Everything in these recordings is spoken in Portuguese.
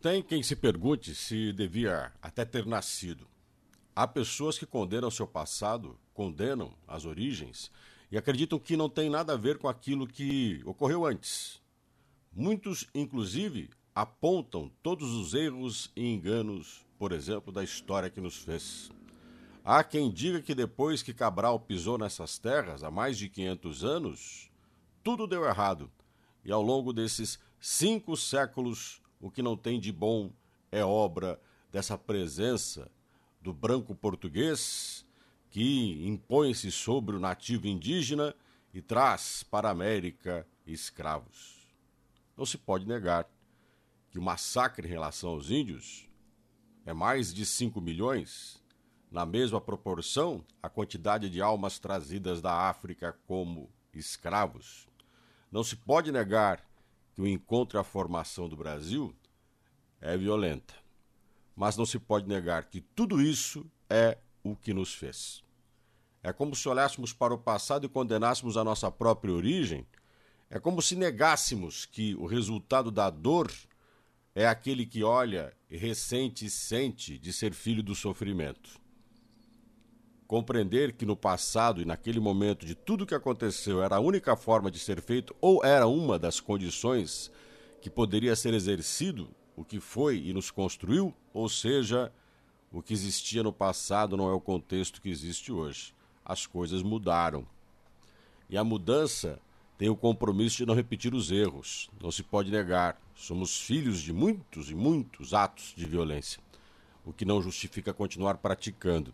Tem quem se pergunte se devia até ter nascido. Há pessoas que condenam seu passado, condenam as origens e acreditam que não tem nada a ver com aquilo que ocorreu antes. Muitos, inclusive, apontam todos os erros e enganos, por exemplo, da história que nos fez. Há quem diga que depois que Cabral pisou nessas terras, há mais de 500 anos, tudo deu errado. E ao longo desses cinco séculos, o que não tem de bom é obra dessa presença do branco português que impõe-se sobre o nativo indígena e traz para a América escravos. Não se pode negar que o massacre em relação aos índios é mais de 5 milhões, na mesma proporção a quantidade de almas trazidas da África como escravos. Não se pode negar que o encontro e a formação do Brasil é violenta. Mas não se pode negar que tudo isso é o que nos fez. É como se olhássemos para o passado e condenássemos a nossa própria origem. É como se negássemos que o resultado da dor é aquele que olha, ressente e sente de ser filho do sofrimento. Compreender que no passado e naquele momento de tudo que aconteceu era a única forma de ser feito ou era uma das condições que poderia ser exercido o que foi e nos construiu, ou seja, o que existia no passado não é o contexto que existe hoje. As coisas mudaram. E a mudança tem o compromisso de não repetir os erros. Não se pode negar. Somos filhos de muitos e muitos atos de violência, o que não justifica continuar praticando.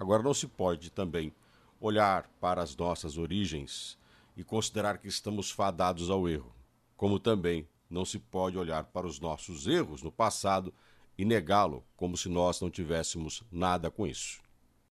Agora, não se pode também olhar para as nossas origens e considerar que estamos fadados ao erro, como também não se pode olhar para os nossos erros no passado e negá-lo como se nós não tivéssemos nada com isso.